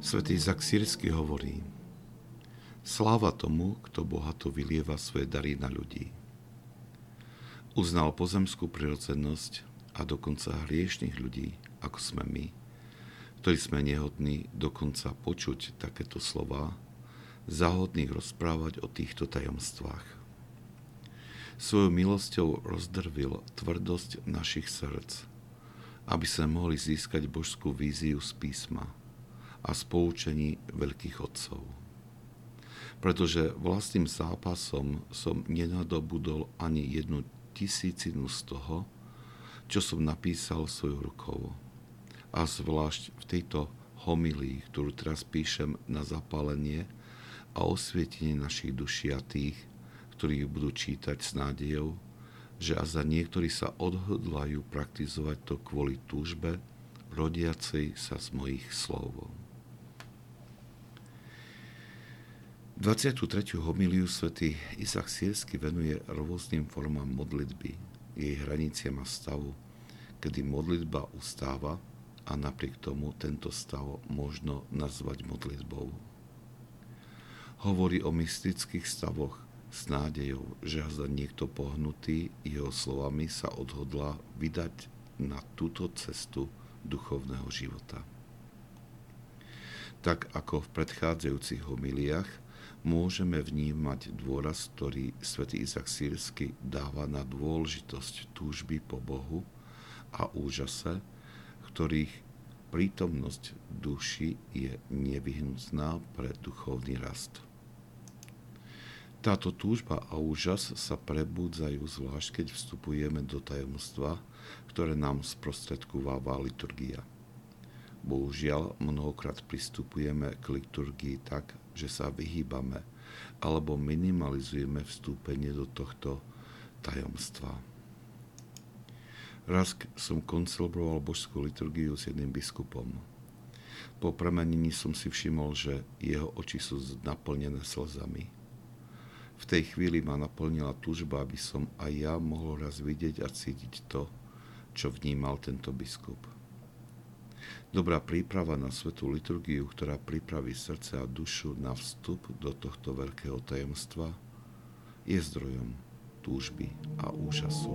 Svetý Izak Sírsky hovorí, Sláva tomu, kto bohato vylieva svoje dary na ľudí. Uznal pozemskú prirodzenosť a dokonca hriešných ľudí, ako sme my, ktorí sme nehodní dokonca počuť takéto slova, záhodných rozprávať o týchto tajomstvách. Svojou milosťou rozdrvil tvrdosť našich srdc, aby sme mohli získať božskú víziu z písma a spoučení veľkých otcov pretože vlastným zápasom som nenadobudol ani jednu tisícinu z toho, čo som napísal svojou rukou. A zvlášť v tejto homilii, ktorú teraz píšem na zapálenie a osvietenie našich duší a tých, ktorí ju budú čítať s nádejou, že a za niektorí sa odhodlajú praktizovať to kvôli túžbe rodiacej sa z mojich slov. 23. homiliu svätý Isak Siersky venuje rôznym formám modlitby, jej hraniciam a stavu, kedy modlitba ustáva a napriek tomu tento stav možno nazvať modlitbou. Hovorí o mystických stavoch s nádejou, že za niekto pohnutý jeho slovami sa odhodla vydať na túto cestu duchovného života. Tak ako v predchádzajúcich homiliách, môžeme vnímať dôraz, ktorý svätý Izak Sírsky dáva na dôležitosť túžby po Bohu a úžase, ktorých prítomnosť duši je nevyhnutná pre duchovný rast. Táto túžba a úžas sa prebudzajú zvlášť, keď vstupujeme do tajomstva, ktoré nám sprostredkováva liturgia. Bohužiaľ, mnohokrát pristupujeme k liturgii tak, že sa vyhýbame alebo minimalizujeme vstúpenie do tohto tajomstva. Raz som koncelebroval božskú liturgiu s jedným biskupom. Po premenení som si všimol, že jeho oči sú naplnené slzami. V tej chvíli ma naplnila túžba, aby som aj ja mohol raz vidieť a cítiť to, čo vnímal tento biskup. Dobrá príprava na svetú liturgiu, ktorá pripraví srdce a dušu na vstup do tohto veľkého tajomstva, je zdrojom túžby a úžasu.